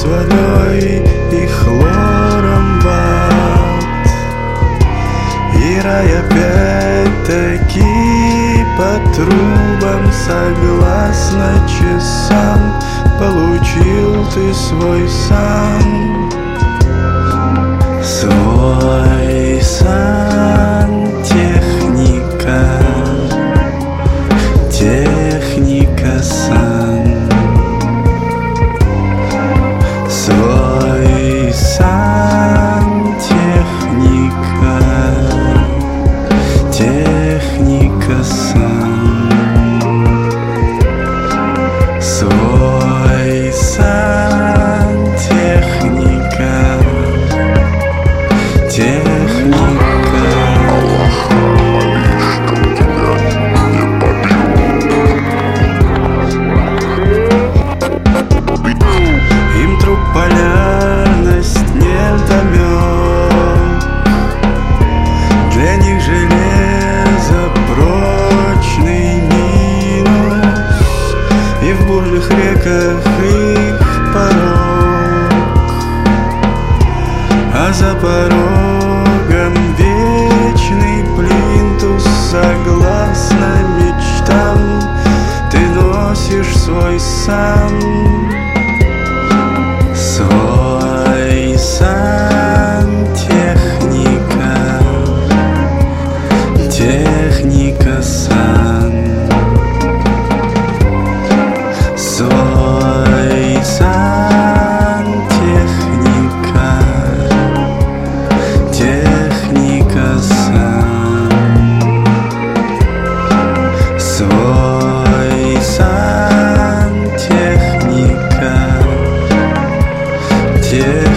с водой и хлором бат И рай опять-таки по трубам Согласно часам. Получил ты свой сан. Свой сан За порогом вечный плинтус Согласно мечтам. Ты носишь свой сан Yeah.